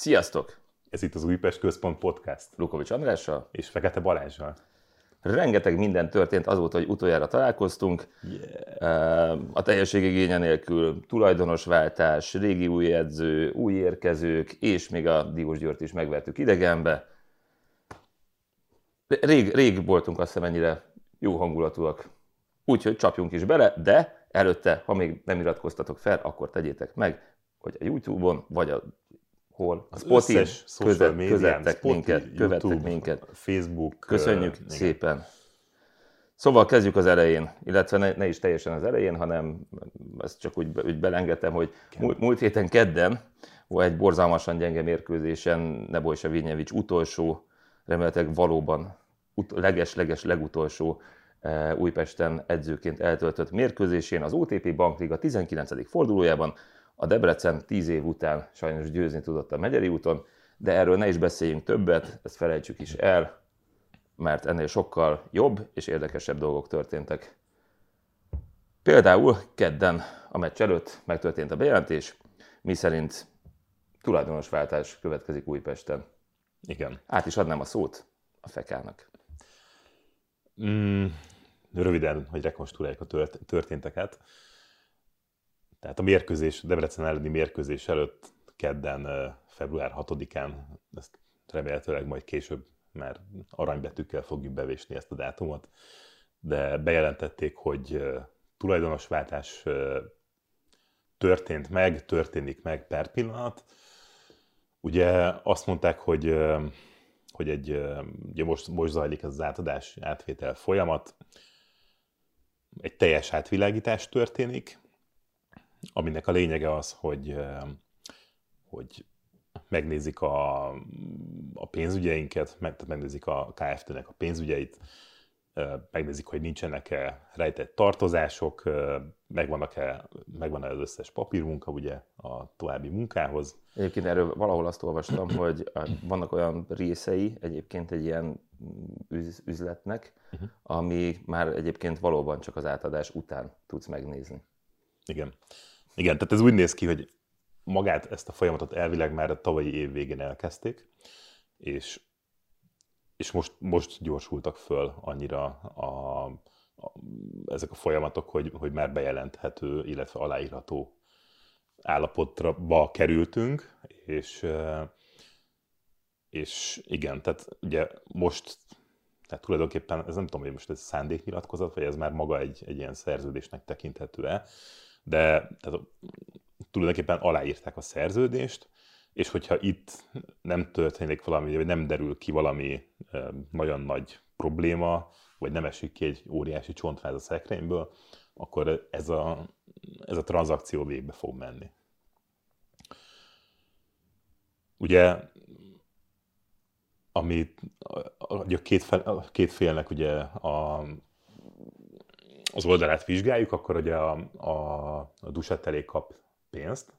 Sziasztok! Ez itt az Újpest Központ Podcast. Lukovics Andrással. És Fekete Balázsral. Rengeteg minden történt azóta, hogy utoljára találkoztunk. Yeah. A teljesség igénye nélkül tulajdonosváltás, régi új edző, új érkezők, és még a Diós Győrt is megvertük idegenbe. Rég, rég voltunk azt hiszem ennyire jó hangulatúak. Úgyhogy csapjunk is bele, de előtte, ha még nem iratkoztatok fel, akkor tegyétek meg, hogy a YouTube-on, vagy a hol, a Spotify között, közöttek Spotify, minket, követtek YouTube, minket. Facebook. Köszönjük uh, szépen. Szóval kezdjük az elején, illetve ne, ne is teljesen az elején, hanem ezt csak úgy, úgy belengedtem, hogy múlt, múlt héten kedden volt egy borzalmasan gyenge mérkőzésen Neboj Savinyevics utolsó, remélhetőleg valóban ut- leges-leges legutolsó uh, Újpesten edzőként eltöltött mérkőzésén az OTP Bankliga 19. fordulójában a Debrecen 10 év után sajnos győzni tudott a Megyeri úton, de erről ne is beszéljünk többet, ezt felejtsük is el, mert ennél sokkal jobb és érdekesebb dolgok történtek. Például kedden a meccs előtt megtörtént a bejelentés, mi szerint tulajdonosváltás következik Újpesten. Igen. Át is adnám a szót a Fekának. Mm, röviden, hogy rekonstruáljuk a tört- történteket. Tehát a mérkőzés, Debrecen elleni mérkőzés előtt kedden, február 6-án, ezt remélhetőleg majd később már aranybetűkkel fogjuk bevésni ezt a dátumot, de bejelentették, hogy tulajdonosváltás történt meg, történik meg per pillanat. Ugye azt mondták, hogy, hogy egy, ugye most, most zajlik ez az átadás, átvétel folyamat, egy teljes átvilágítás történik, aminek a lényege az, hogy, hogy megnézik a, a pénzügyeinket, meg, tehát megnézik a KFT-nek a pénzügyeit, megnézik, hogy nincsenek-e rejtett tartozások, megvannak-e, megvan-e az összes papírmunka ugye a további munkához. Egyébként erről valahol azt olvastam, hogy vannak olyan részei egyébként egy ilyen üzletnek, uh-huh. ami már egyébként valóban csak az átadás után tudsz megnézni. Igen. Igen, tehát ez úgy néz ki, hogy magát ezt a folyamatot elvileg már a tavalyi év végén elkezdték, és, és most, most gyorsultak föl annyira a, a, ezek a folyamatok, hogy, hogy már bejelenthető, illetve aláírható állapotba kerültünk, és, és igen, tehát ugye most, tehát tulajdonképpen, ez nem tudom, hogy most ez szándéknyilatkozat, vagy ez már maga egy, egy ilyen szerződésnek tekinthető-e, de tehát, tulajdonképpen aláírták a szerződést, és hogyha itt nem történik valami, vagy nem derül ki valami nagyon nagy probléma, vagy nem esik ki egy óriási csontváz a szekrényből, akkor ez a, ez a tranzakció végbe fog menni. Ugye, ami a, két, fel, a két félnek ugye a, az oldalát vizsgáljuk, akkor ugye a, a, a Dusetelé kap pénzt,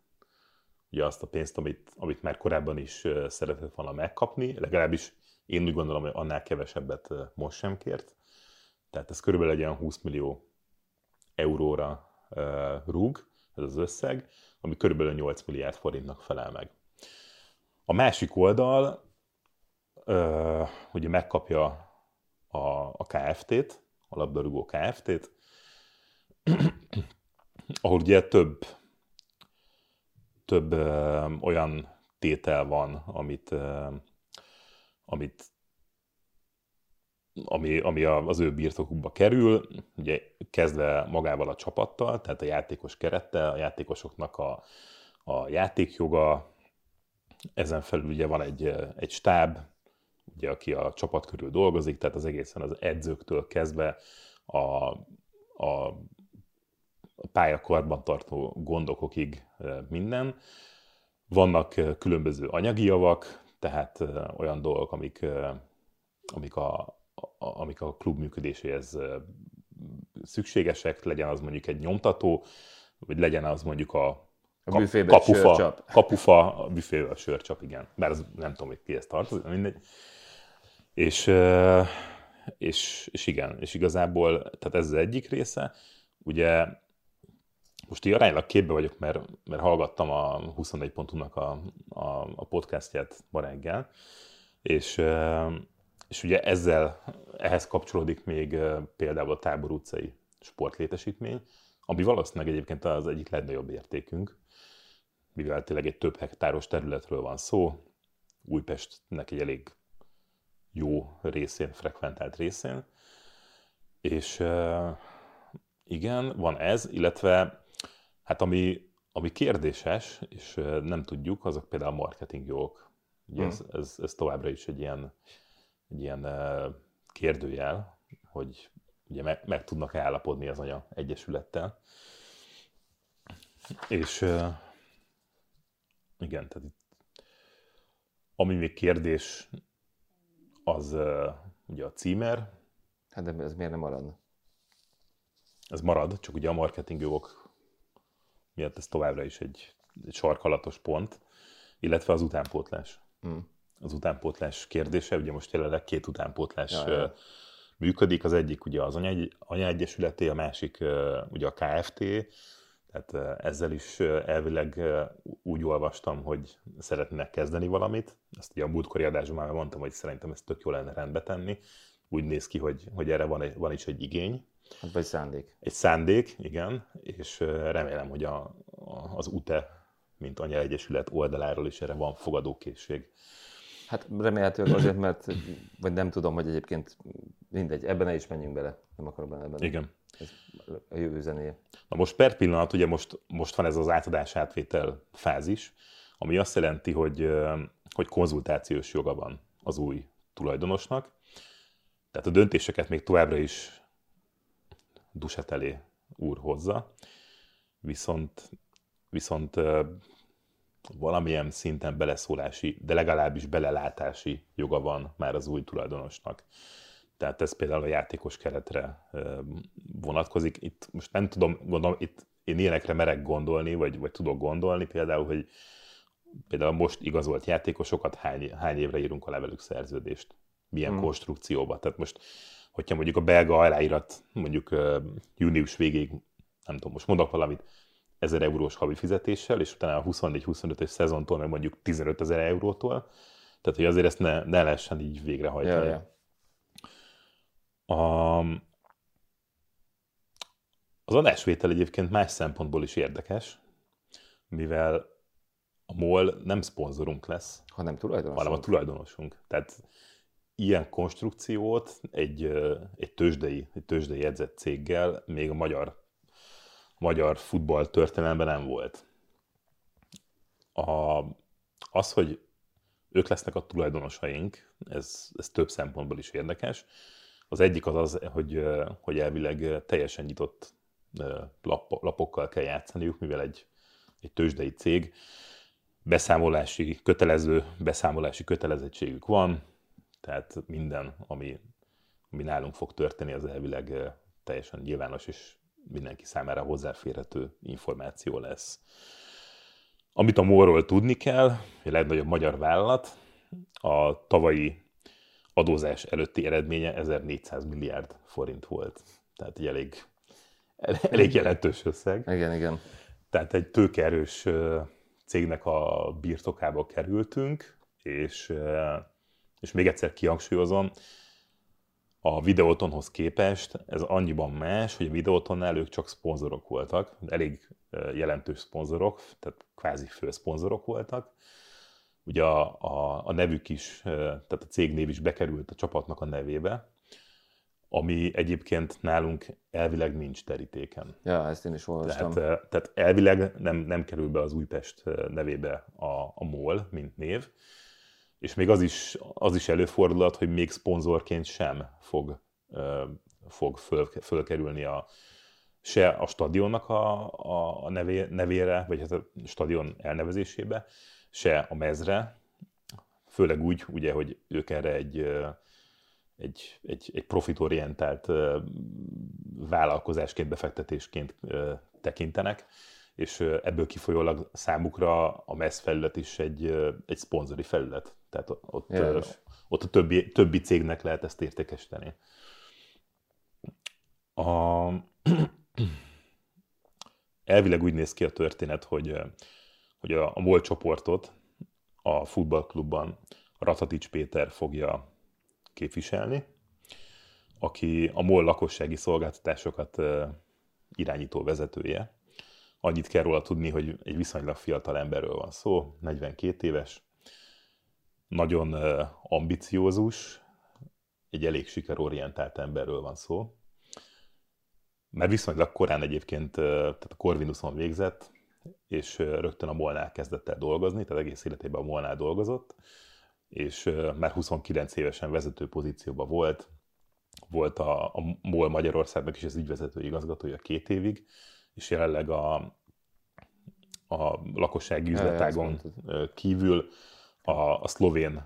ugye azt a pénzt, amit, amit már korábban is szeretett volna megkapni, legalábbis én úgy gondolom, hogy annál kevesebbet most sem kért. Tehát ez körülbelül egy olyan 20 millió euróra rúg, ez az összeg, ami körülbelül 8 milliárd forintnak felel meg. A másik oldal ugye megkapja a, a KFT-t, a labdarúgó KFT-t, ahol ugye több, több ö, olyan tétel van, amit, ö, amit ami, ami az ő birtokukba kerül, ugye kezdve magával a csapattal, tehát a játékos kerettel, a játékosoknak a, a játékjoga, ezen felül ugye van egy, egy stáb, ugye, aki a csapat körül dolgozik, tehát az egészen az edzőktől kezdve a, a a pályakarban tartó gondokokig minden. Vannak különböző anyagi javak, tehát olyan dolgok, amik, amik, a, amik a klub működéséhez szükségesek, legyen az mondjuk egy nyomtató, vagy legyen az mondjuk a, a büfébe kapufa, sörcsap. kapufa, a büfébe a sörcsap, igen. Bár az nem tudom, hogy ki ezt tartozik, mindegy. És, és, és igen, és igazából, tehát ez az egyik része. Ugye most így aránylag képbe vagyok, mert, mert hallgattam a 24 nak a, a, a podcastját ma reggel, és, és ugye ezzel, ehhez kapcsolódik még például a Tábor utcai sportlétesítmény, ami valószínűleg egyébként az egyik legnagyobb értékünk, mivel tényleg egy több hektáros területről van szó, Újpestnek egy elég jó részén, frekventált részén, és igen, van ez, illetve hát ami, ami kérdéses, és nem tudjuk, azok például a marketing jogok. Ugye hmm. ez, ez, ez, továbbra is egy ilyen, egy ilyen kérdőjel, hogy ugye meg, meg tudnak állapodni az anya egyesülettel. És igen, tehát itt, ami még kérdés, az ugye a címer. Hát de ez miért nem marad? Ez marad, csak ugye a marketing jogok miatt ez továbbra is egy, egy sarkalatos pont, illetve az utánpótlás. Hmm. Az utánpótlás kérdése, ugye most jelenleg két utánpótlás ja, ja. működik, az egyik ugye az anyaegyesületé, a másik ugye a KFT, tehát ezzel is elvileg úgy olvastam, hogy szeretnének kezdeni valamit. Ezt ugye a múltkori adásban már mondtam, hogy szerintem ezt tök jó lenne rendbe tenni. Úgy néz ki, hogy, hogy erre van, egy, van is egy igény. Hát vagy szándék. Egy szándék, igen, és remélem, hogy a, a, az UTE, mint Anyaegyesület oldaláról is erre van fogadókészség. Hát remélhetőleg azért, mert vagy nem tudom, hogy egyébként mindegy, ebben ne is menjünk bele. Nem akarok benne ebben. Igen. Ez a jövő zenéje. Na most per pillanat, ugye most, most van ez az átadás átvétel fázis, ami azt jelenti, hogy, hogy konzultációs joga van az új tulajdonosnak. Tehát a döntéseket még továbbra is Dusetelé úr hozza, viszont, viszont valamilyen szinten beleszólási, de legalábbis belelátási joga van már az új tulajdonosnak. Tehát ez például a játékos keretre vonatkozik. Itt most nem tudom, gondolom, itt én ilyenekre merek gondolni, vagy, vagy tudok gondolni, például, hogy például most igazolt játékosokat hány, hány évre írunk a levelük szerződést, milyen hmm. konstrukcióba. Tehát most, hogyha mondjuk a belga aláírat mondjuk június végéig, nem tudom, most mondok valamit, 1000 eurós havi fizetéssel, és utána a 24-25-ös szezontól meg mondjuk 15 ezer eurótól, tehát hogy azért ezt ne, ne lehessen így végrehajtani. Ja, ja. A, az adásvétel egyébként más szempontból is érdekes, mivel a MOL nem szponzorunk lesz, hanem tulajdonosunk. hanem a tulajdonosunk. Tehát ilyen konstrukciót egy, egy, tőzsdei, egy tőzsdei edzett céggel még a magyar magyar futball történelemben nem volt. A, az, hogy ők lesznek a tulajdonosaink, ez, ez több szempontból is érdekes. Az egyik az az, hogy, hogy elvileg teljesen nyitott lap, lapokkal kell játszaniuk, mivel egy, egy tőzsdei cég, beszámolási, kötelező beszámolási kötelezettségük van, tehát minden, ami, ami nálunk fog történni, az elvileg teljesen nyilvános és mindenki számára hozzáférhető információ lesz. Amit a MOL-ról tudni kell, a legnagyobb magyar vállalat, a tavalyi adózás előtti eredménye 1400 milliárd forint volt. Tehát egy elég, elég jelentős összeg. Igen, igen. Tehát egy tőkerős cégnek a birtokába kerültünk, és, és még egyszer kihangsúlyozom, a videótonhoz képest ez annyiban más, hogy a videótonnál ők csak szponzorok voltak, elég jelentős szponzorok, tehát kvázi főszponzorok voltak. Ugye a, a, a nevük is, tehát a cégnév is bekerült a csapatnak a nevébe, ami egyébként nálunk elvileg nincs terítéken. Ja, ezt én is olvastam. Tehát, tehát elvileg nem, nem kerül be az Újpest nevébe a, a MOL, mint név, és még az is, az is előfordulhat, hogy még szponzorként sem fog, fog föl, fölkerülni a, se a stadionnak a, a, a nevé, nevére, vagy hát a stadion elnevezésébe, se a mezre, főleg úgy, ugye, hogy ők erre egy, egy, egy, egy profitorientált vállalkozásként, befektetésként tekintenek, és ebből kifolyólag számukra a MESZ felület is egy, egy szponzori felület. Tehát ott, ott a többi, többi cégnek lehet ezt értékesíteni. A, elvileg úgy néz ki a történet, hogy, hogy a, a MOL csoportot a futballklubban Ratatics Péter fogja képviselni, aki a MOL lakossági szolgáltatásokat irányító vezetője. Annyit kell róla tudni, hogy egy viszonylag fiatal emberről van szó, 42 éves, nagyon ambiciózus, egy elég sikerorientált emberről van szó. Mert viszonylag korán egyébként, tehát a Corvinuson végzett, és rögtön a Molnál kezdett el dolgozni, tehát egész életében a Molnál dolgozott, és már 29 évesen vezető pozícióban volt, volt a, a MOL Magyarországnak is az ügyvezető igazgatója két évig, és jelenleg a, a lakossági üzletágon kívül a, a szlovén,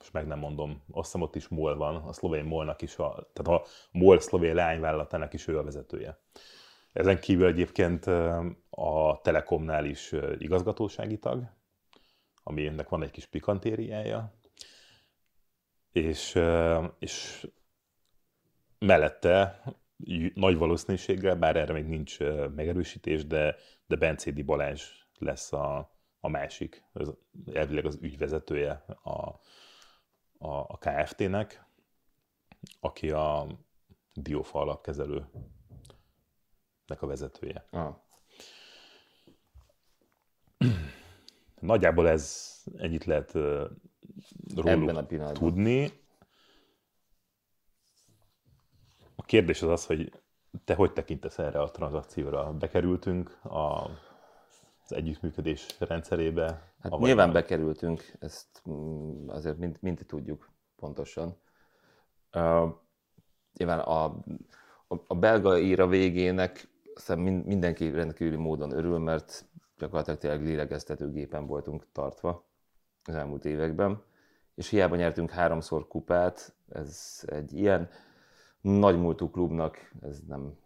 és meg nem mondom, azt hiszem ott is MOL van, a szlovén MOL-nak is, a, tehát a MOL szlovén lányvállalatának is ő a vezetője. Ezen kívül egyébként a Telekomnál is igazgatósági tag, ami ennek van egy kis pikantériája, és, és mellette nagy valószínűséggel, bár erre még nincs megerősítés, de, de Bencédi Balázs lesz a, a másik, az, elvileg az ügyvezetője a, a, a KFT-nek, aki a Diófa alapkezelő a vezetője. Ah. Nagyjából ez ennyit lehet róluk a tudni. A kérdés az az, hogy te hogy tekintesz erre a tranzakcióra? Bekerültünk a, az együttműködés rendszerébe? Hát nyilván nem? bekerültünk, ezt mm, azért mind, mind tudjuk pontosan. Uh, nyilván a, a, a belga íra végének mind, mindenki rendkívüli módon örül, mert gyakorlatilag tényleg lélegeztetőgépen voltunk tartva az elmúlt években, és hiába nyertünk háromszor kupát, ez egy ilyen nagy múltú klubnak, ez nem...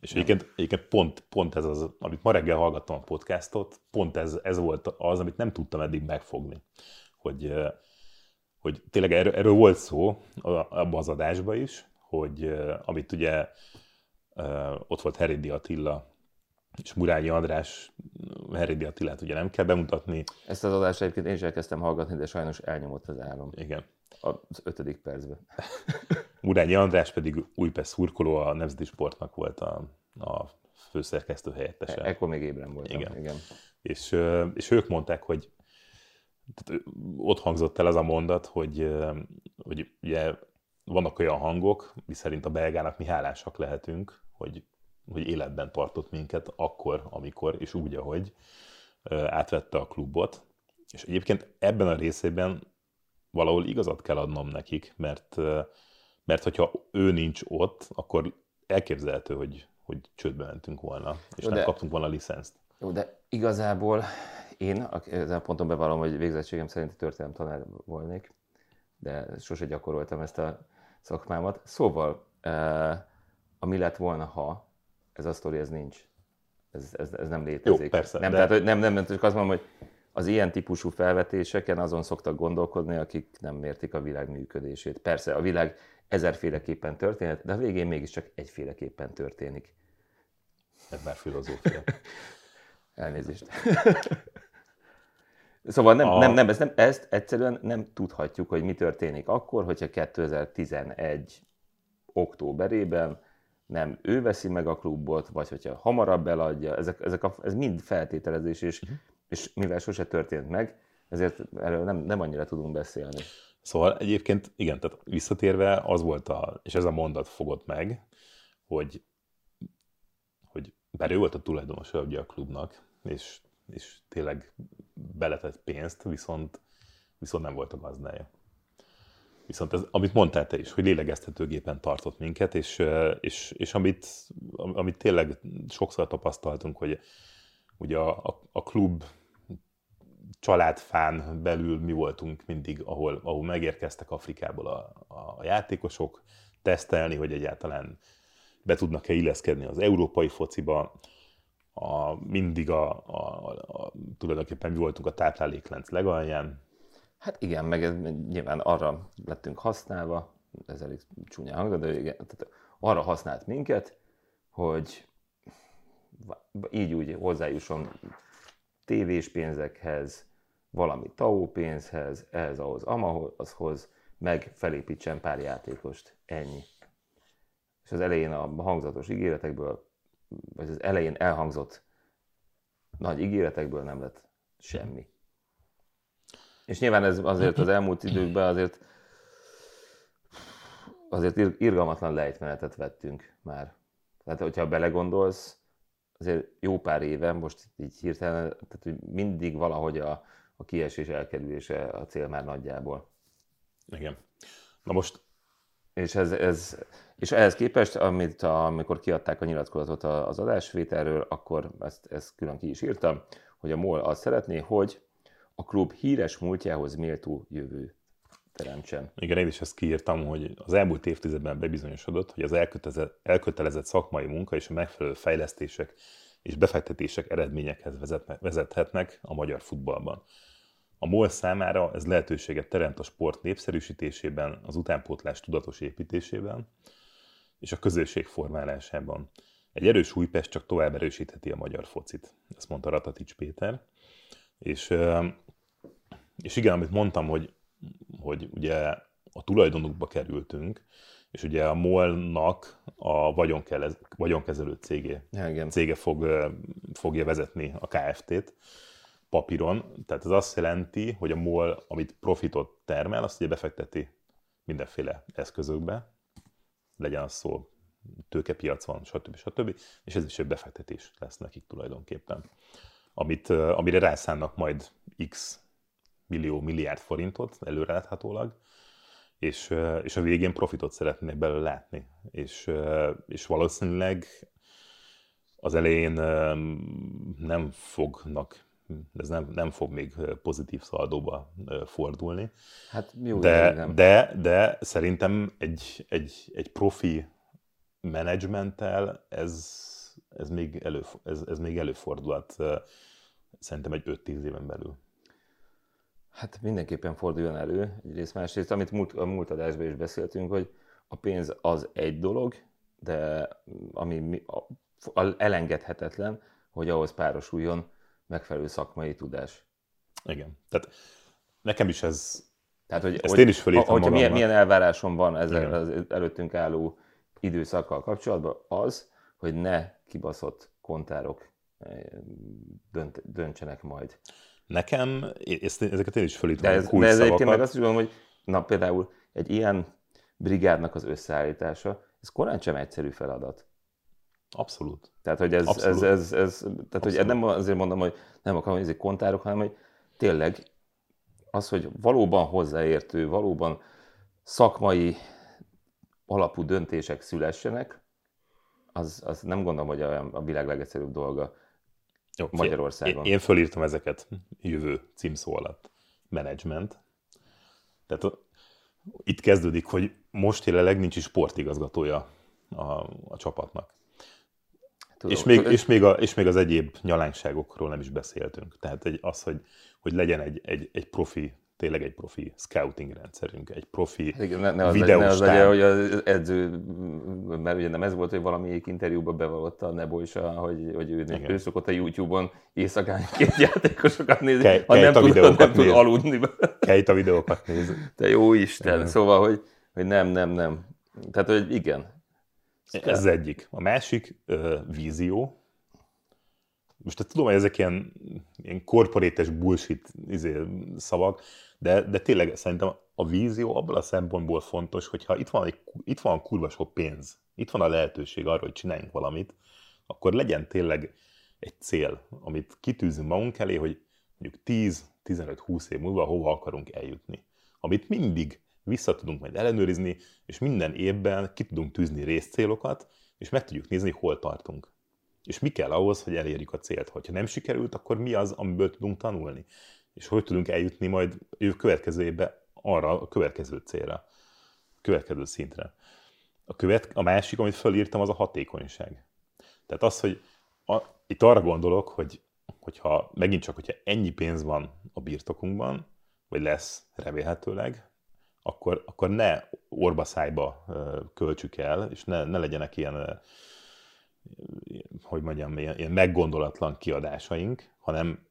És nem. Egyébként, egyébként pont, pont ez az, amit ma reggel hallgattam a podcastot, pont ez, ez volt az, amit nem tudtam eddig megfogni, hogy, hogy tényleg erről, erről volt szó abban az adásban is, hogy amit ugye ott volt Heridi Attila, és Murányi András, Heridi Attilát ugye nem kell bemutatni. Ezt az adást egyébként én is elkezdtem hallgatni, de sajnos elnyomott az álom. Igen. Az ötödik percben. Murányi András pedig Újpest szurkoló, a Nemzeti Sportnak volt a, a főszerkesztő helyettese. E- ekkor még ébren voltam. Igen. Igen. És, és ők mondták, hogy tehát ott hangzott el az a mondat, hogy, hogy ugye vannak olyan hangok, miszerint a belgának mi hálásak lehetünk, hogy, hogy életben tartott minket akkor, amikor, és úgy, ahogy átvette a klubot. És egyébként ebben a részében valahol igazat kell adnom nekik, mert, mert hogyha ő nincs ott, akkor elképzelhető, hogy, hogy csődbe mentünk volna, és Jó, nem de, kaptunk volna licenszt. Jó, de igazából én ezen a ponton bevallom, hogy végzettségem szerint történelem tanár volnék, de sose gyakoroltam ezt a szakmámat. Szóval, ami lett volna, ha ez a sztori, ez nincs. Ez, ez, ez nem létezik. Jó, persze, nem, de... tehát, nem, nem, nem, csak azt mondom, hogy az ilyen típusú felvetéseken azon szoktak gondolkodni, akik nem mértik a világ működését. Persze, a világ ezerféleképpen történhet, de a végén mégiscsak egyféleképpen történik. Ez már filozófia. Elnézést. Szóval nem, a... nem, nem, ezt, nem, ezt egyszerűen nem tudhatjuk, hogy mi történik akkor, hogyha 2011 októberében nem ő veszi meg a klubot, vagy hogyha hamarabb eladja, ezek, ezek a, ez mind feltételezés, és, uh-huh. És mivel sose történt meg, ezért erről nem, nem annyira tudunk beszélni. Szóval egyébként, igen, tehát visszatérve az volt a, és ez a mondat fogott meg, hogy, hogy bár ő volt a tulajdonos a klubnak, és, és tényleg beletett pénzt, viszont, viszont nem volt a gazdája. Viszont ez, amit mondtál te is, hogy lélegeztetőgépen tartott minket, és, és, és amit, amit tényleg sokszor tapasztaltunk, hogy ugye a, a, a klub családfán belül mi voltunk mindig, ahol, ahol megérkeztek Afrikából a, a játékosok, tesztelni, hogy egyáltalán be tudnak-e illeszkedni az európai fociba, a, mindig a, a, a, tulajdonképpen mi voltunk a tápláléklánc legalján. Hát igen, meg ez, nyilván arra lettünk használva, ez elég csúnya hangzat, de igen, tehát arra használt minket, hogy így úgy hozzájusson tévés pénzekhez, valami TAO pénzhez, ehhez, ahhoz, amahhoz, meg felépítsen pár játékost. Ennyi. És az elején a hangzatos ígéretekből, vagy az elején elhangzott nagy ígéretekből nem lett semmi. És nyilván ez azért az elmúlt időkben azért azért irgalmatlan lejtmenetet vettünk már. Tehát, hogyha belegondolsz, azért jó pár éve, most így hirtelen, tehát hogy mindig valahogy a, a kiesés elkerülése a cél már nagyjából. Igen. Na most... És, ez, ez, és ehhez képest, amit a, amikor kiadták a nyilatkozatot az adásvételről, akkor ezt, ezt külön ki is írtam, hogy a MOL azt szeretné, hogy a klub híres múltjához méltó jövő teremtsen. Igen, én is ezt kiírtam, hogy az elmúlt évtizedben bebizonyosodott, hogy az elkötelezett, elkötelezett szakmai munka és a megfelelő fejlesztések és befektetések eredményekhez vezethetnek a magyar futballban. A MOL számára ez lehetőséget teremt a sport népszerűsítésében, az utánpótlás tudatos építésében és a közösség formálásában. Egy erős Újpest csak tovább erősítheti a magyar focit, ezt mondta Ratatics Péter. És, és igen, amit mondtam, hogy, hogy ugye a tulajdonukba kerültünk, és ugye a MOL-nak a vagyonkezelő cégé, igen. cége fog, fogja vezetni a KFT-t papíron. Tehát ez azt jelenti, hogy a MOL, amit profitot termel, azt ugye befekteti mindenféle eszközökbe, legyen az szó tőkepiacon, stb. stb. És ez is egy befektetés lesz nekik tulajdonképpen. Amit, amire rászánnak majd x millió, milliárd forintot előreláthatólag, és, és a végén profitot szeretnék belőle látni. És, és valószínűleg az elején nem fognak, ez nem, nem fog még pozitív szaldóba fordulni. Hát jó, de, de, de szerintem egy, egy, egy profi menedzsmenttel ez, ez, még elő, ez, ez még előfordulhat szerintem egy 5-10 éven belül. Hát mindenképpen forduljon elő, egyrészt másrészt, amit múlt, a múlt adásban is beszéltünk, hogy a pénz az egy dolog, de ami a, a, elengedhetetlen, hogy ahhoz párosuljon megfelelő szakmai tudás. Igen. Tehát nekem is ez, Tehát, hogy, ezt hogy, én is fölírtam Hogyha milyen, milyen elvárásom van ezzel az előttünk álló időszakkal kapcsolatban, az, hogy ne kibaszott kontárok eh, dönt, döntsenek majd. Nekem, ezt, ezeket én is fölítom. De ez, de ez egyébként meg azt is gondolom, hogy na például egy ilyen brigádnak az összeállítása, ez korán sem egyszerű feladat. Abszolút. Tehát, hogy ez, Abszolút. ez, ez, ez tehát, hogy nem azért mondom, hogy nem akarom, ezek kontárok, hanem, hogy tényleg az, hogy valóban hozzáértő, valóban szakmai alapú döntések szülessenek, az, az nem gondolom, hogy a, a világ legegyszerűbb dolga. Jó, Magyarországon. Én, én fölírtam ezeket jövő címszó alatt. Management. Tehát itt kezdődik, hogy most jelenleg nincs is sportigazgatója a, a csapatnak. Tudom, és, még, és, még a, és még az egyéb nyalánkságokról nem is beszéltünk. Tehát egy, az, hogy, hogy legyen egy, egy, egy profi tényleg egy profi scouting rendszerünk, egy profi hát Igen, ne, ne az, ne az legyen, hogy az edző, mert ugye nem ez volt, hogy valamelyik interjúban bevallotta a Nebo is, hogy, hogy ő, ő szokott a YouTube-on éjszakán két játékosokat nézni, Ke, ha nem, tud, nem tud aludni. Kejt a videókat nézni. Te jó Isten, Igen. szóval, hogy, hogy nem, nem, nem. Tehát, hogy igen. Ez az egyik. A másik uh, vízió, most tudom, hogy ezek ilyen, ilyen korporétes bullshit izé, szavak, de, de tényleg szerintem a vízió abban a szempontból fontos, hogyha itt van, egy, itt van kurva sok pénz, itt van a lehetőség arra, hogy csináljunk valamit, akkor legyen tényleg egy cél, amit kitűzünk magunk elé, hogy mondjuk 10-15-20 év múlva hova akarunk eljutni. Amit mindig vissza tudunk majd ellenőrizni, és minden évben ki tudunk tűzni részcélokat, és meg tudjuk nézni, hol tartunk. És mi kell ahhoz, hogy elérjük a célt? Hogyha nem sikerült, akkor mi az, amiből tudunk tanulni? És hogy tudunk eljutni majd ő következő évben arra a következő célra, a következő szintre. A, követ, a másik, amit fölírtam, az a hatékonyság. Tehát az, hogy a, itt arra gondolok, hogy hogyha megint csak, hogyha ennyi pénz van a birtokunkban, vagy lesz remélhetőleg, akkor, akkor ne orba szájba költsük el, és ne, ne legyenek ilyen hogy mondjam, ilyen, ilyen meggondolatlan kiadásaink, hanem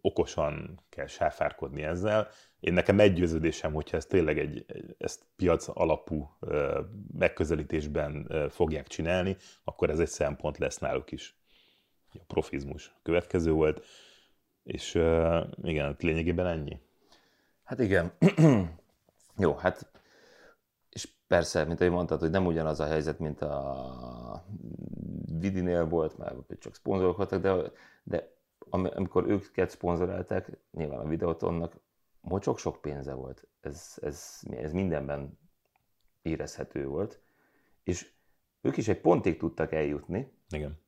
okosan kell sáfárkodni ezzel. Én nekem meggyőződésem, hogyha ez tényleg egy, ezt piac alapú megközelítésben fogják csinálni, akkor ez egy szempont lesz náluk is. A profizmus következő volt, és igen, lényegében ennyi. Hát igen. Jó, hát persze, mint ahogy mondtad, hogy nem ugyanaz a helyzet, mint a Vidinél volt, mert csak szponzorok voltak, de, de amikor őket szponzorálták, nyilván a videótonnak mocsok sok pénze volt. Ez, ez, ez mindenben érezhető volt. És ők is egy pontig tudtak eljutni. Igen.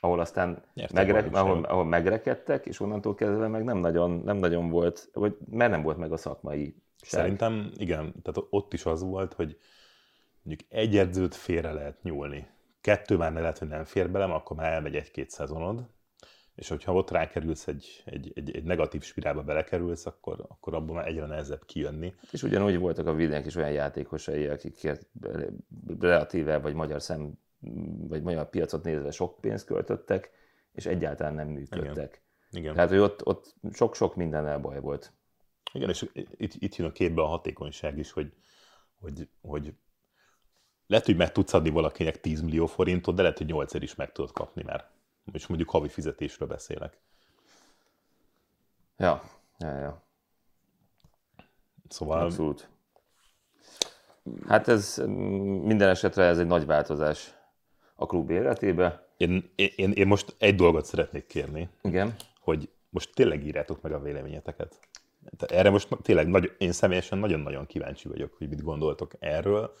Ahol aztán megre, ahol, ahol megrekedtek, és onnantól kezdve meg nem nagyon, nem nagyon volt, vagy mert nem volt meg a szakmai Szerintem igen, tehát ott is az volt, hogy mondjuk egy edzőt félre lehet nyúlni. Kettő már ne lehet, hogy nem fér belem, akkor már elmegy egy-két szezonod, és hogyha ott rákerülsz egy, egy, egy, egy negatív spirálba belekerülsz, akkor, akkor abból már egyre nehezebb kijönni. És ugyanúgy voltak a videók is olyan játékosai, akik relatíve vagy magyar szem, vagy magyar piacot nézve sok pénzt költöttek, és egyáltalán nem működtek. Igen. Igen. Tehát, hogy ott, ott sok-sok minden baj volt. Igen, és itt, itt jön a képbe a hatékonyság is, hogy, hogy, hogy lehet, hogy meg tudsz adni valakinek 10 millió forintot, de lehet, hogy 8 is meg tudod kapni már. És mondjuk havi fizetésről beszélek. Ja, ja, ja. Szóval... Abszolút. Hát ez minden esetre ez egy nagy változás a klub életébe. Én, én, én most egy dolgot szeretnék kérni. Igen. Hogy most tényleg írjátok meg a véleményeteket. Erre most tényleg nagy, én személyesen nagyon-nagyon kíváncsi vagyok, hogy mit gondoltok erről.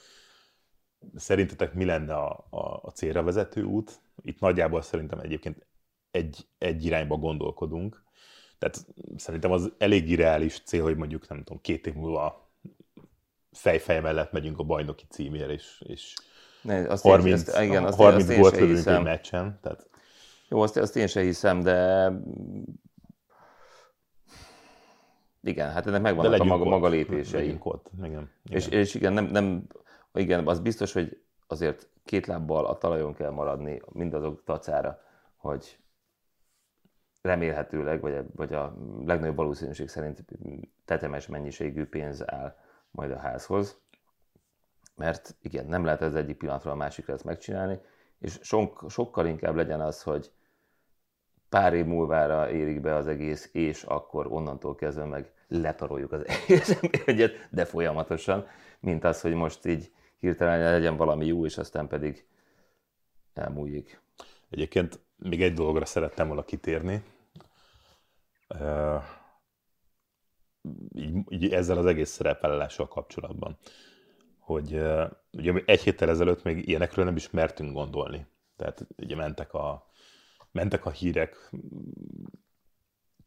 Szerintetek mi lenne a, a, a célra vezető út? Itt nagyjából szerintem egyébként egy, egy irányba gondolkodunk. Tehát szerintem az elég irreális cél, hogy mondjuk nem tudom, két év múlva fejfej mellett megyünk a bajnoki címért, és, és ne, azt 30, én, azt, igen, azt 30 gólt lövünk egy meccsen. Tehát... Jó, azt, azt én sem hiszem, de igen, hát ennek megvannak a maga, maga lépései. Ott. Igen, igen. És, és igen, nem, nem, igen, az biztos, hogy azért két lábbal a talajon kell maradni mindazok tacára, hogy remélhetőleg, vagy a, vagy a legnagyobb valószínűség szerint tetemes mennyiségű pénz áll majd a házhoz. Mert igen, nem lehet ez egyik pillanatról a másikra ezt megcsinálni, és sok, sokkal inkább legyen az, hogy pár év múlvára érik be az egész, és akkor onnantól kezdve meg letaroljuk az egész egyet, de folyamatosan, mint az, hogy most így hirtelen legyen valami jó, és aztán pedig elmúljik. Egyébként még egy dologra szerettem volna kitérni. Így, így ezzel az egész szerepvállalással kapcsolatban. Hogy uh, ugye egy héttel ezelőtt még ilyenekről nem is mertünk gondolni. Tehát ugye mentek a, mentek a hírek,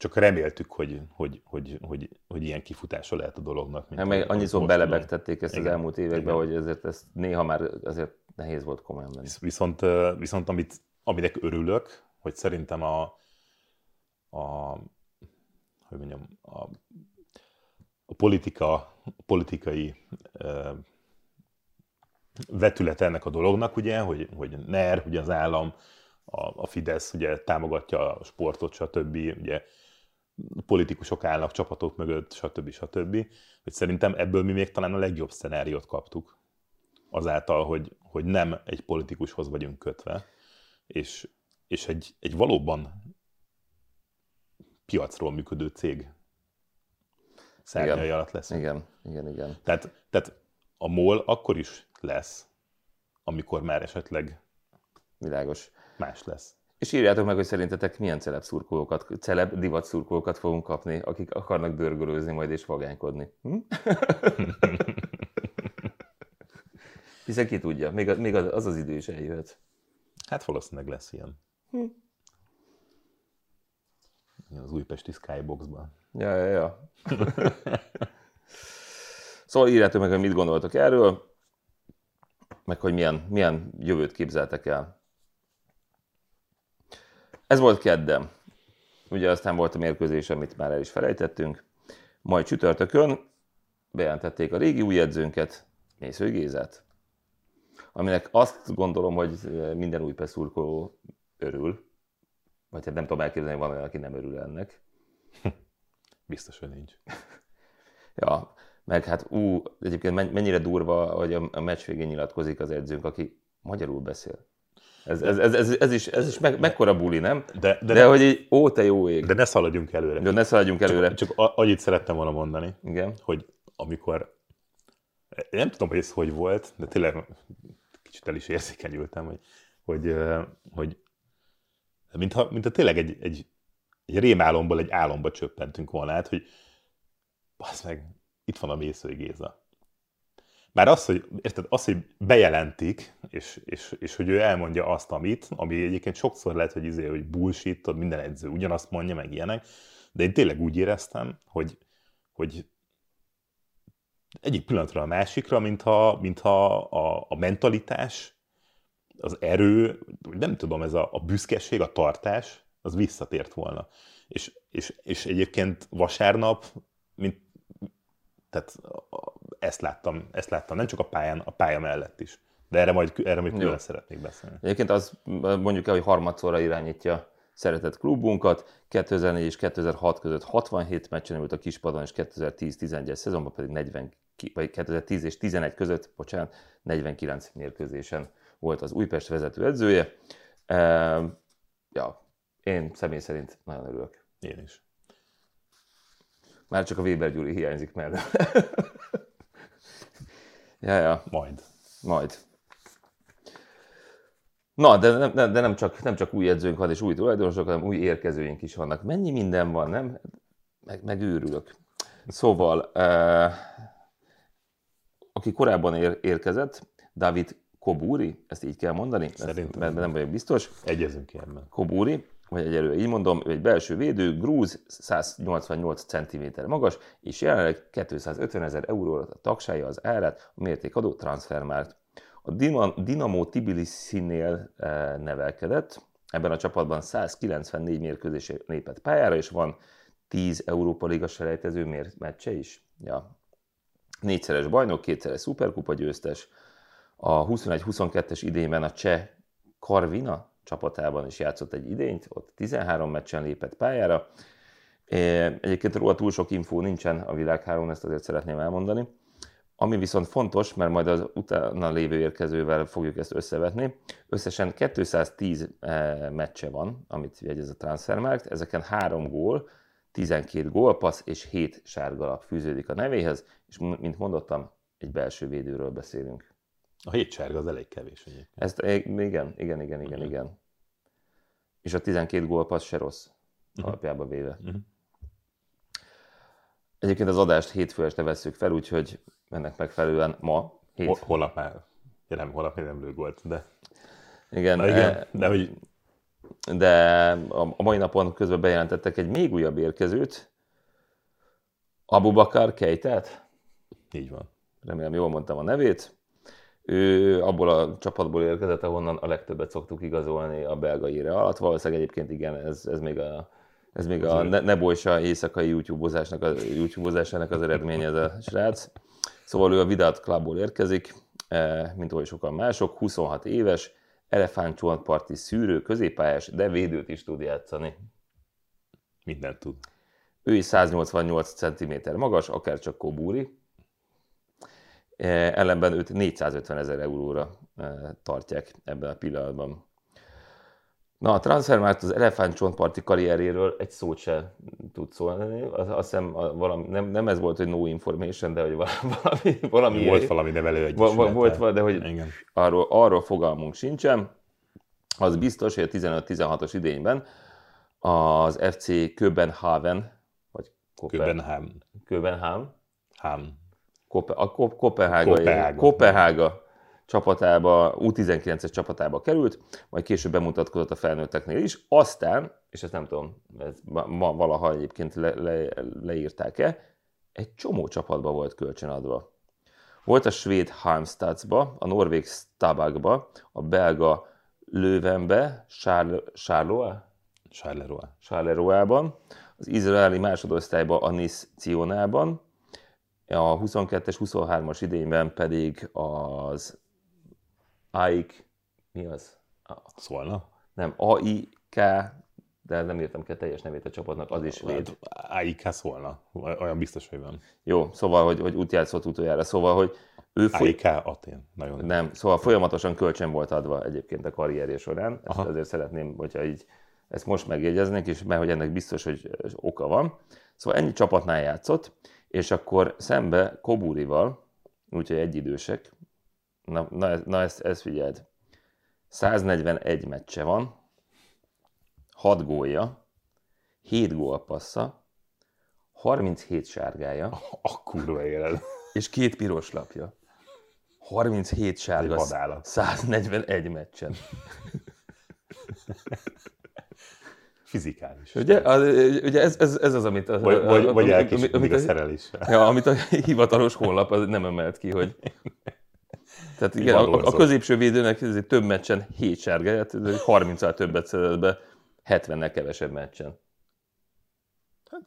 csak reméltük, hogy, hogy, hogy, hogy, hogy ilyen kifutása lehet a dolognak. Mint hát meg annyiszor belebegtették ezt igen, az elmúlt években, igen. hogy ezért ezt néha már azért nehéz volt komolyan menni. Viszont, viszont amit, aminek örülök, hogy szerintem a, a hogy mondjam, a, a politika, a politikai uh, vetület ennek a dolognak, ugye, hogy, hogy NER, ugye az állam a, a Fidesz ugye támogatja a sportot, stb. Ugye politikusok állnak csapatok mögött, stb. stb. Hogy szerintem ebből mi még talán a legjobb szenáriót kaptuk. Azáltal, hogy, hogy nem egy politikushoz vagyunk kötve, és, és egy, egy valóban piacról működő cég szárnyai alatt lesz. Igen, igen, igen. Tehát, tehát a MOL akkor is lesz, amikor már esetleg Világos más lesz. És írjátok meg, hogy szerintetek milyen celeb szurkolókat, celeb divat szurkolókat fogunk kapni, akik akarnak dörgölőzni majd és vagánykodni. Hm? Hiszen ki tudja, még, még az az idő is eljöhet. Hát valószínűleg lesz ilyen. Hm. Az újpesti Skyboxban. Ja, ja, ja. szóval írjátok meg, hogy mit gondoltok erről, meg hogy milyen, milyen jövőt képzeltek el ez volt kedden. Ugye aztán volt a mérkőzés, amit már el is felejtettünk. Majd csütörtökön bejelentették a régi új edzőnket, Mésző Gézát. Aminek azt gondolom, hogy minden új szurkoló örül. Vagy hát nem tudom elképzelni, van olyan, aki nem örül ennek. Biztos, hogy nincs. Ja, meg hát ú, egyébként mennyire durva, hogy a, a meccs végén nyilatkozik az edzőnk, aki magyarul beszél. Ez, ez, ez, ez, ez is, ez is meg, mekkora buli, nem? De, de, de hogy így, ó, te jó ég. De ne szaladjunk előre. De ne szaladjunk előre. Csak, csak annyit szerettem volna mondani, Igen. hogy amikor, nem tudom, hogy ez hogy volt, de tényleg kicsit el is érzékenyültem, hogy, hogy, hogy mintha, mintha tényleg egy, egy, egy rémálomból egy álomba csöppentünk volna át, hogy az meg, itt van a Mészői Géza. Már az, hogy, érted, az, hogy bejelentik, és, és, és, hogy ő elmondja azt, amit, ami egyébként sokszor lehet, hogy, izé, hogy bullshit, minden edző ugyanazt mondja, meg ilyenek, de én tényleg úgy éreztem, hogy, hogy egyik pillanatra a másikra, mintha, mintha a, a mentalitás, az erő, nem tudom, ez a, a büszkeség, a tartás, az visszatért volna. És, és, és egyébként vasárnap, mint, tehát ezt láttam, ezt láttam, nem csak a pályán, a pálya mellett is. De erre majd, erre majd külön szeretnék beszélni. Egyébként az mondjuk el, hogy harmadszorra irányítja szeretett klubunkat. 2004 és 2006 között 67 meccsen volt a kispadon, és 2010-11 szezonban pedig 40, vagy 2010 és 11 között, bocsánat, 49 mérkőzésen volt az Újpest vezető edzője. E, ja, én személy szerint nagyon örülök. Én is. Már csak a Weber Gyuri hiányzik mellett. Ja, ja. Majd. Majd. Na, de, nem, de nem, csak, nem csak új edzőnk van és új tulajdonosok, hanem új érkezőink is vannak. Mennyi minden van, nem? Meg, megőrülök. Szóval, eh, aki korábban ér, érkezett, David Kobúri, ezt így kell mondani? Szerintem. Ezt, nem vagyok biztos. Egyezünk ebben. Kobúri, vagy egyelőre így mondom, ő egy belső védő, grúz, 188 cm magas, és jelenleg 250 ezer euróra a tagsája az árát a mértékadó transfermárt. A Dinamo Tbilisi-nél eh, nevelkedett, ebben a csapatban 194 mérkőzés lépett pályára, és van 10 Európa Liga selejtező meccse is. Ja. Négyszeres bajnok, kétszeres szuperkupa győztes, a 21-22-es idényben a cseh Karvina csapatában is játszott egy idényt, ott 13 meccsen lépett pályára. Egyébként róla túl sok infó nincsen a világhálón, ezt azért szeretném elmondani. Ami viszont fontos, mert majd az utána lévő érkezővel fogjuk ezt összevetni, összesen 210 eh, meccse van, amit jegyez a Transfermarkt, ezeken 3 gól, 12 gólpassz és 7 sárgalap fűződik a nevéhez, és mint mondottam, egy belső védőről beszélünk. A 7 sárga az elég kevés egyébként. Ezt, igen, igen, igen, igen, igen. És a 12 gólpassz se rossz, uh-huh. alapjába véve. Uh-huh. Egyébként az adást hétfő este veszük fel, úgyhogy ennek megfelelően ma, hét. Holnap már, ja nem, holnap még nem lő volt, de... Igen, Na, igen e, de hogy... De a mai napon közben bejelentettek egy még újabb érkezőt, Abu Bakar Keitet. Így van. Remélem jól mondtam a nevét. Ő abból a csapatból érkezett, ahonnan a legtöbbet szoktuk igazolni a belga íre alatt. Valószínűleg egyébként igen, ez, ez még a ez még a ne, Nebojsa éjszakai YouTube-ozásnak, a, YouTube-ozásának az eredménye ez a srác. Szóval ő a Vidat Clubból érkezik, e, mint oly sokan mások, 26 éves, elefántcsontparti szűrő, középpályás, de védőt is tud játszani. Mindent tud. Ő is 188 cm magas, akár csak Kobúri. E, ellenben őt 450 ezer euróra e, tartják ebben a pillanatban. Na, a Transfermarkt az elefántcsontparti karrieréről egy szót se tud szólni. Azt hiszem, valami, nem, nem ez volt, hogy no information, de hogy valami... valami volt valami nevelő egy Volt, de hogy Igen. arról, arról fogalmunk sincsen. Az biztos, hogy a 15-16-os idényben az FC Köbenhaven, vagy Köbenham. Köbenham. Ham. Kope, a Kopenhága. Kopenhága csapatába, U19-es csapatába került, majd később bemutatkozott a felnőtteknél is, aztán, és ezt nem tudom, ez ma valaha egyébként le, le, leírták-e, egy csomó csapatba volt kölcsönadva. Volt a svéd Halmstadsba, a norvég Stabagba, a belga Löwenbe, Charleroi, Charleroi-ban, az izraeli másodosztályba a Nis Cionában, a 22-es, 23-as idényben pedig az Aik, mi az? Szolna? nem, AIK, de nem értem ki a teljes nevét a csapatnak, az is véd. AIK szólna, olyan biztos, hogy van. Jó, szóval, hogy, hogy útjátszott utoljára, szóval, hogy ő foly... AIK Atén, nagyon. Nem, szóval folyamatosan kölcsön volt adva egyébként a karrierje során, ezt Aha. azért szeretném, hogyha így ezt most megjegyeznék, és mert hogy ennek biztos, hogy oka van. Szóval ennyi csapatnál játszott, és akkor szembe Koburival, úgyhogy egyidősek, na, na, na ezt, ezt figyeld, 141 meccse van, 6 gólja, 7 gólpassza, 37 sárgája. A kurva élet. És két piros lapja. 37 sárga, 141 meccsen. Fizikális. Ugye, az, ugye ez, ez, ez, az, amit... A, vagy, vagy, vagy amit, amit a szereléssel. Ja, amit a hivatalos honlap az nem emelt ki, hogy... Tehát igen, a, a középső védőnek ez több meccsen 7 sárgáját, 30 többet szedett be, 70-nel kevesebb meccsen. Hát,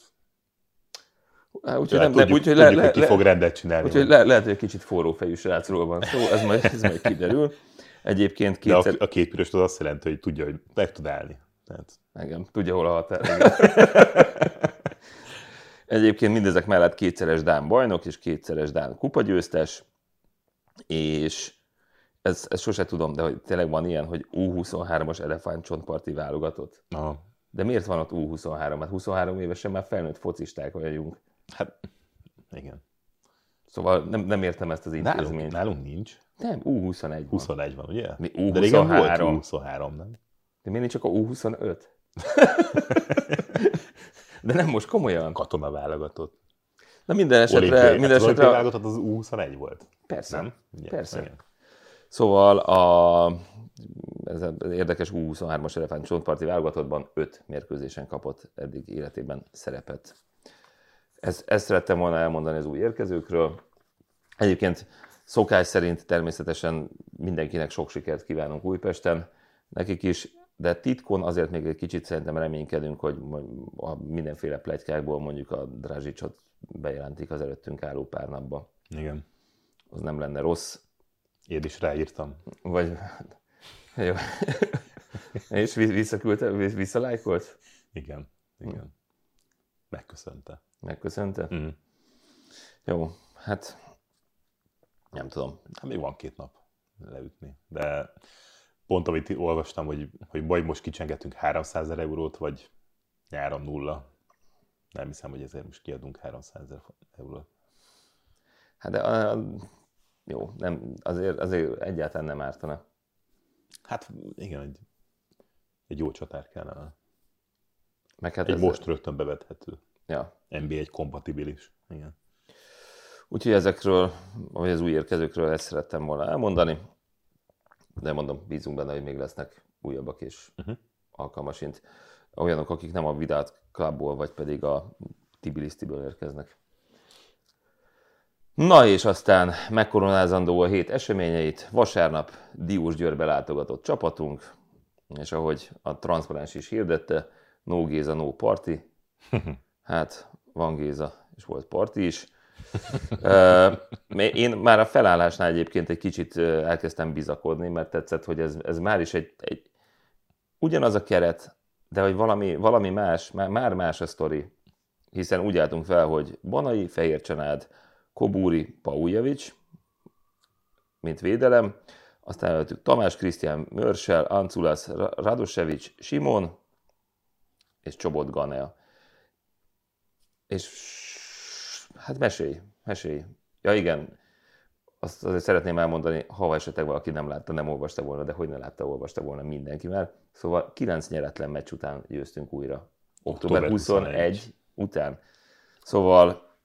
Hát, úgyhogy nem, tudjuk, úgy, hogy le, le, ki le, fog rendet csinálni. Úgyhogy le, lehet, hogy egy kicsit forró fejű srácról van szó, ez majd, ez majd kiderül. Egyébként kétszer... De a, a két piros az azt jelenti, hogy tudja, hogy meg tud állni. Tehát... Igen, tudja, hol a határ. Egyébként mindezek mellett kétszeres Dán bajnok és kétszeres Dán kupagyőztes, és ez, ez sose tudom, de hogy tényleg van ilyen, hogy U23-as elefántcsontparti válogatott. Aha. De miért van ott U23? Hát 23 évesen már felnőtt focisták vagyunk. Hát, igen. Szóval nem, nem értem ezt az intézményt. Nálunk, nálunk nincs. Nem, U21 van. 21 van, ugye? Mi U23. De régen volt U23, nem? De miért nincs csak a U25? De nem most komolyan. Katona válogatott. Na minden esetre... Olimpiai, minden esetre válogatott az U21 volt. Persze. Nem? Igen, persze. Igen. Szóval a, ez az érdekes U23-as elefánt csontparti válogatottban öt mérkőzésen kapott eddig életében szerepet. Ezt, ezt szerettem volna elmondani az új érkezőkről. Egyébként szokás szerint természetesen mindenkinek sok sikert kívánunk Újpesten, nekik is, de titkon azért még egy kicsit szerintem reménykedünk, hogy a mindenféle plegykákból mondjuk a Drazsicsot bejelentik az előttünk álló pár napba. Igen. Az nem lenne rossz. Én is ráírtam. Vagy... Jó. És visszaküldte, visszalájkolt? Igen, igen. Megköszönte. Megköszönte? Mm. Jó, hát nem tudom. Hát még van két nap leütni. De pont amit olvastam, hogy, hogy vagy most kicsengetünk 300 ezer eurót, vagy nyáron nulla. Nem hiszem, hogy ezért most kiadunk 300 ezer eurót. Hát de a, jó, nem, azért, azért egyáltalán nem ártana. Hát igen, egy, egy jó csatár kellene. Meg hát egy ez most rögtön bevethető. Ja. NB1 kompatibilis. Igen. Úgyhogy ezekről, vagy az új érkezőkről ezt szerettem volna elmondani. De mondom, bízunk benne, hogy még lesznek újabbak és uh-huh. alkalmasint olyanok, akik nem a Vidát Clubból, vagy pedig a Tbilisi-ből érkeznek. Na és aztán megkoronázandó a hét eseményeit. Vasárnap Diós Győrbe látogatott csapatunk, és ahogy a transzparens is hirdette, no Géza, no party. Hát, van Géza, és volt parti is. Én már a felállásnál egyébként egy kicsit elkezdtem bizakodni, mert tetszett, hogy ez, ez már is egy, egy ugyanaz a keret, de hogy valami, valami más, már más a sztori. Hiszen úgy álltunk fel, hogy Banai, Fehér Csanád, Kobúri, Paujevics, mint védelem, aztán előttük Tamás Krisztián Mörsel, Anculas Radosevics, Simon és Csobot Ganea. És hát mesélj, mesélj. Ja igen, azt azért szeretném elmondani, ha esetleg valaki nem látta, nem olvasta volna, de hogy ne látta, olvasta volna mindenki már. Szóval 9 nyeretlen meccs után győztünk újra. Október, Október 21, 21 után. Szóval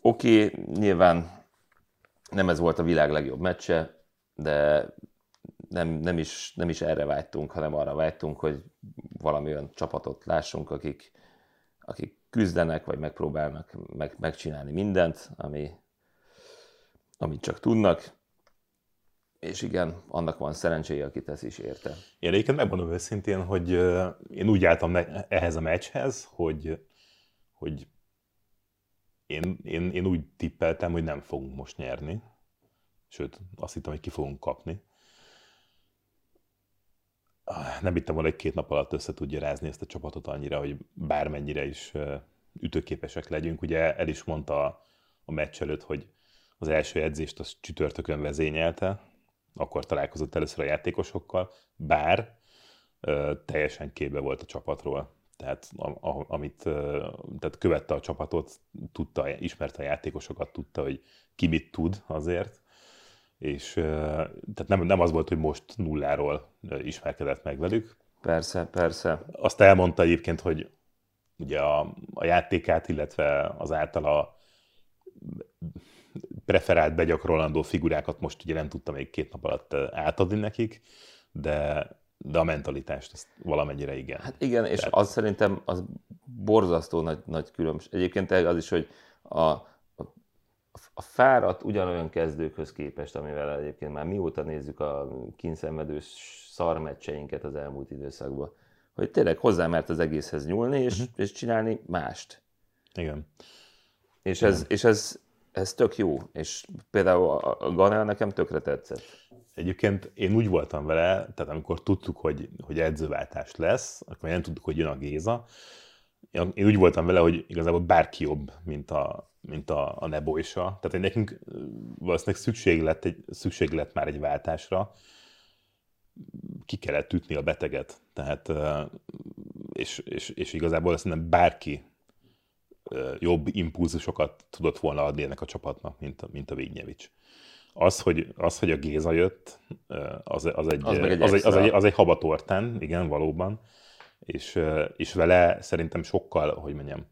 oké, okay, nyilván nem ez volt a világ legjobb meccse, de nem, nem, is, nem is erre vágytunk, hanem arra vágytunk, hogy valami olyan csapatot lássunk, akik, akik küzdenek, vagy megpróbálnak meg, megcsinálni mindent, ami, amit csak tudnak, és igen, annak van szerencséje, aki tesz is érte. Én egyébként megmondom őszintén, hogy én úgy álltam ehhez a meccshez, hogy, hogy én, én, én úgy tippeltem, hogy nem fogunk most nyerni. Sőt, azt hittem, hogy ki fogunk kapni. Nem hittem volna, hogy két nap alatt össze tudja rázni ezt a csapatot annyira, hogy bármennyire is ütőképesek legyünk. Ugye el is mondta a, a meccs előtt, hogy az első edzést az csütörtökön vezényelte, akkor találkozott először a játékosokkal, bár ö, teljesen képbe volt a csapatról. Tehát a, a, amit tehát követte a csapatot, tudta, ismerte a játékosokat, tudta, hogy ki mit tud azért, és tehát nem, nem az volt, hogy most nulláról ismerkedett meg velük. Persze, persze. Azt elmondta egyébként, hogy ugye a, a játékát, illetve az általa preferált begyakorolandó figurákat most ugye nem tudta még két nap alatt átadni nekik, de, de a mentalitást azt valamennyire igen. Hát igen, és Tehát... az szerintem az borzasztó nagy, nagy különbség. Egyébként az is, hogy a, a fáradt ugyanolyan kezdőkhöz képest, amivel egyébként már mióta nézzük a kínszenvedős szarmeccseinket az elmúlt időszakban, hogy tényleg hozzá mert az egészhez nyúlni, és, uh-huh. és csinálni mást. Igen. És, ez, Igen. és ez, ez tök jó, és például a Ganel nekem tökre tetszett. Egyébként én úgy voltam vele, tehát amikor tudtuk, hogy, hogy edzőváltás lesz, akkor nem tudtuk, hogy jön a Géza, én úgy voltam vele, hogy igazából bárki jobb, mint a, mint a, a Neboisa. Tehát hogy nekünk valószínűleg szükség lett, egy, szükség lett már egy váltásra, ki kellett ütni a beteget. Tehát, és, és, és igazából szerintem bárki jobb impulzusokat tudott volna adni ennek a csapatnak, mint a, mint a Vignyevics. Az, hogy, az, hogy a Géza jött, az, az, egy, az, egy, az, egy, az, egy, az egy habatortán, igen, valóban, és, és vele szerintem sokkal, hogy mondjam,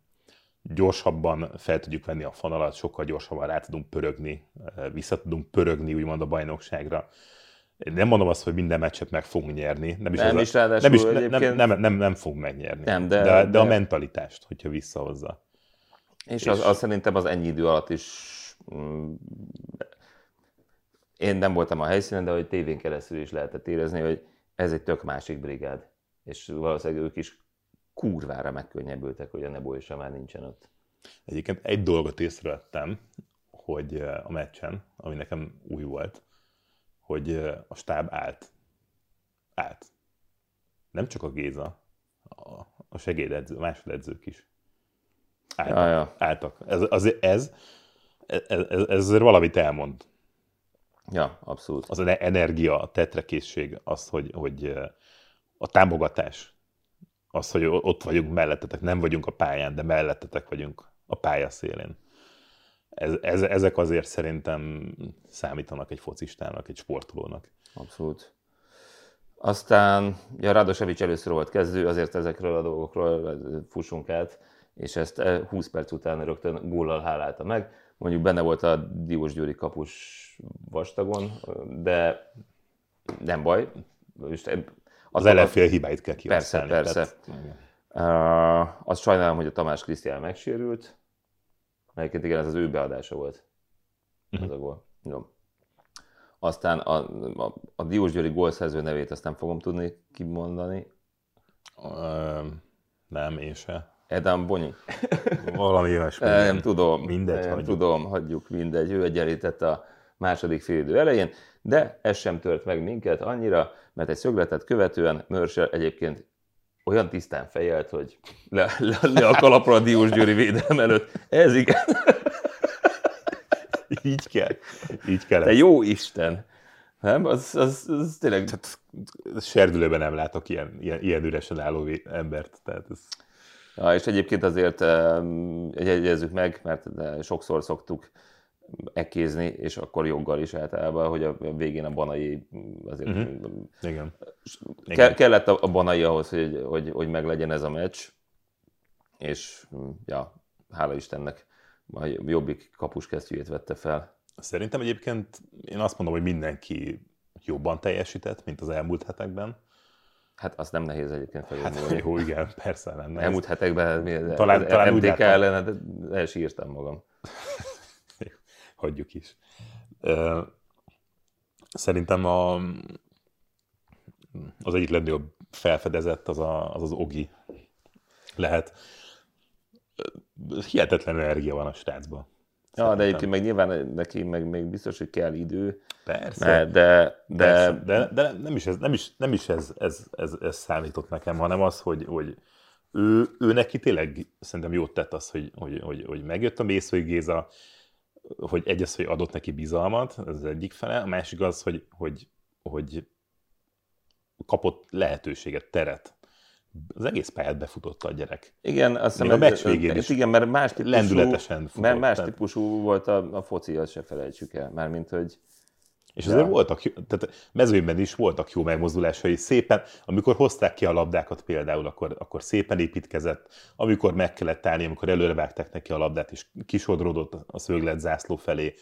gyorsabban fel tudjuk venni a fonalat, sokkal gyorsabban rá tudunk pörögni, vissza tudunk pörögni úgymond a bajnokságra. Nem mondom azt, hogy minden meccset meg fogunk nyerni. Nem is, nem, is, a, nem, is nem, nem, nem, nem, nem fogunk megnyerni. Nem, de, de, de, de, a mentalitást, hogyha visszahozza. És, és az, az szerintem az ennyi idő alatt is mm, én nem voltam a helyszínen, de hogy tévén keresztül is lehetett érezni, hogy ez egy tök másik brigád. És valószínűleg ők is kurvára megkönnyebbültek, hogy a Nebo és már nincsen ott. Egyébként egy dolgot észrevettem, hogy a meccsen, ami nekem új volt, hogy a stáb állt. Állt. Nem csak a Géza, a, a segédedző, a másodedzők is. Álltak. Ja, ja. álltak. Ez, az, ez, ez, ez, ez valamit elmond. Ja, abszolút. Az energia, a tetrekészség, az, hogy, hogy a támogatás, az, hogy ott vagyunk mellettetek, nem vagyunk a pályán, de mellettetek vagyunk a pálya szélén. Ez, ez, ezek azért szerintem számítanak egy focistának, egy sportolónak. Abszolút. Aztán, ja, Radosevic először volt kezdő, azért ezekről a dolgokról fussunk át, és ezt 20 perc után rögtön góllal hálálta meg. Mondjuk benne volt a Diós Győri kapus vastagon, de nem baj. Most az ellenfél hibáit kell kihasználni. Persze, persze. Tehát, uh, azt sajnálom, hogy a Tamás Krisztián megsérült. Egyébként igen, ez az ő beadása volt. Uh-huh. Az a gól. Jó. Aztán a, a, a Diós Győri gólszerző nevét azt nem fogom tudni kimondani. Uh, nem, én se. Edam Bonyi. Valami olyasmi. nem tudom. Mindegy, nem hagyjuk. tudom, hagyjuk, mindegy. Ő egyenlített a második félidő elején, de ez sem tört meg minket annyira, mert egy szögletet követően Mörsel egyébként olyan tisztán fejelt, hogy le, le, le a kalapra a Diós Győri védelem előtt. Ez igen. Így kell. Így kell. De jó Isten. Nem? Az, az, az tényleg... Tehát, serdülőben nem látok ilyen, ilyen, ilyen üresen álló embert. Tehát ez... Ja, és egyébként azért jegyezzük meg, mert sokszor szoktuk ekézni, és akkor joggal is általában, hogy a végén a Banai azért uh-huh. Igen. Ke- kellett a Banai ahhoz, hogy, hogy, hogy meglegyen ez a meccs, és ja, hála Istennek a jobbik kapuskesztyűjét vette fel. Szerintem egyébként én azt mondom, hogy mindenki jobban teljesített, mint az elmúlt hetekben. Hát az nem nehéz egyébként felülni. Hát jó, igen, persze nem. Elmúlt hetekben talán, talán MTK ellen elsírtam magam hagyjuk is. Szerintem a, az egyik legnagyobb felfedezett az a, az, az Ogi lehet. Hihetetlen energia van a srácban. Ja, de egyébként meg nyilván neki meg még biztos, hogy kell idő. Persze. De, de, de, Persze, de, de nem is, ez, nem is, nem is ez, ez, ez, ez számított nekem, hanem az, hogy, hogy ő, ő neki tényleg szerintem jót tett az, hogy, hogy, hogy, hogy megjött a Mészői Géza, hogy egy az, hogy adott neki bizalmat, ez az egyik fele, a másik az, hogy, hogy, hogy kapott lehetőséget, teret. Az egész pályát befutotta a gyerek. Igen, azt Még a meccs végén is Igen, mert más típusú, lendületesen futott, mert más típusú volt a, a foci, azt se felejtsük el. Mármint, hogy És Ja. azért voltak, jó- tehát mezőnyben is voltak jó megmozdulásai, szépen, amikor hozták ki a labdákat például, akkor, akkor szépen építkezett, amikor meg kellett állni, amikor előrevágták neki a labdát, és kisodródott a szöglet zászló felé,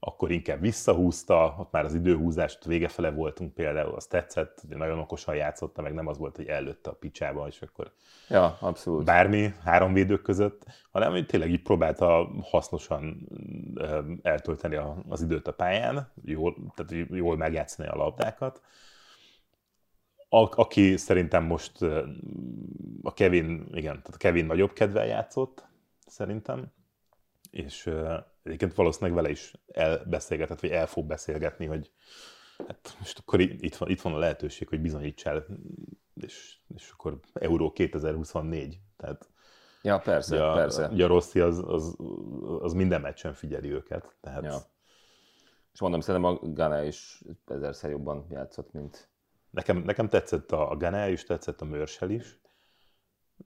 akkor inkább visszahúzta, ott már az időhúzást vége fele voltunk például, az tetszett, ugye nagyon okosan játszotta, meg nem az volt, hogy előtte a picsába, és akkor ja, abszolút. bármi három védők között, hanem hogy tényleg így próbálta hasznosan eltölteni az időt a pályán, jól, tehát jól megjátszani a labdákat. A, aki szerintem most a Kevin, igen, tehát a Kevin nagyobb kedvel játszott, szerintem, és egyébként valószínűleg vele is elbeszélgetett, vagy el fog beszélgetni, hogy hát most akkor itt van, itt van a lehetőség, hogy bizonyítsál, és, és akkor Euró 2024, tehát Ja, persze, Ugye a, persze. ugye a Rossi az, az, az minden meccsen figyeli őket. Tehát Ja. És mondom, szerintem a Ghana is ezerszer jobban játszott, mint... nekem, nekem tetszett a, a is, tetszett a Mörsel is.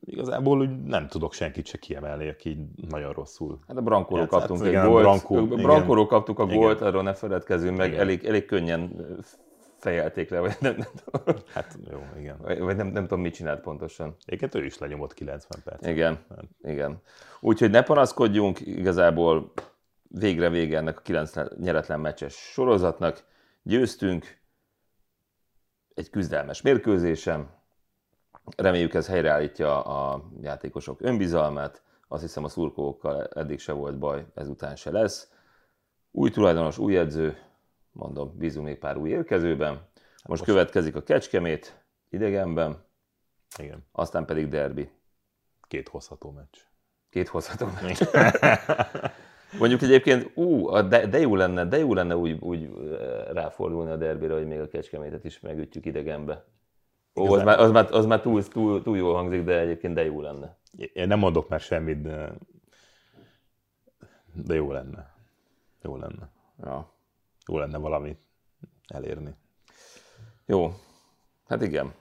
Igazából úgy nem tudok senkit se kiemelni, aki így nagyon rosszul. Hát a Brankóról kaptunk igen, egy gólt. Brankó, Brankó, igen. Brankóról kaptuk a Igen. gólt, arról ne feledkezzünk meg, Igen. elég, elég könnyen fejelték le, vagy nem, nem, tudom- Hát jó, igen. vagy nem, nem tudom, mit csinált pontosan. Egyébként ő is lenyomott 90 perc. Igen, igen. Úgyhogy ne panaszkodjunk, igazából végre vége ennek a 9 nyeretlen meccses sorozatnak. Győztünk egy küzdelmes mérkőzésen. Reméljük ez helyreállítja a játékosok önbizalmát. Azt hiszem a szurkolókkal eddig se volt baj, ezután se lesz. Új tulajdonos, új edző, mondom, bízunk még pár új érkezőben. Most, most- következik a Kecskemét idegenben, Igen. aztán pedig derbi. Két hozható meccs. Két hozható meccs. Mondjuk egyébként, ú, de, de, jó lenne, de jó lenne úgy, úgy ráfordulni a derbire, hogy még a Kecskemétet is megütjük idegenbe. Ó, az már, az már, az már túl, túl, túl jól hangzik, de egyébként de jó lenne. Én nem mondok már semmit, de, de jó lenne. Jó lenne. Ja. Jó lenne valamit elérni. Jó, hát igen.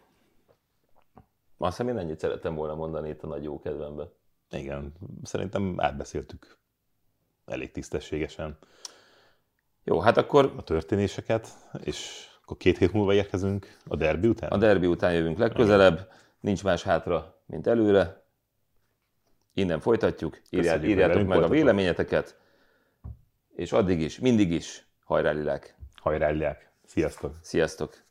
Azt hiszem, én ennyit szerettem volna mondani itt a nagy jó kedvemben. Igen, szerintem átbeszéltük elég tisztességesen Jó, hát akkor a történéseket, és akkor két hét múlva érkezünk a derbi után? a derbi után jövünk legközelebb, nincs más hátra, mint előre. Innen folytatjuk, Írjá, Köszönjük, hogy írjátok meg a voltatok. véleményeteket, és addig is, mindig is, hajrá lilák. Hajrá, Liák! Sziasztok! Sziasztok!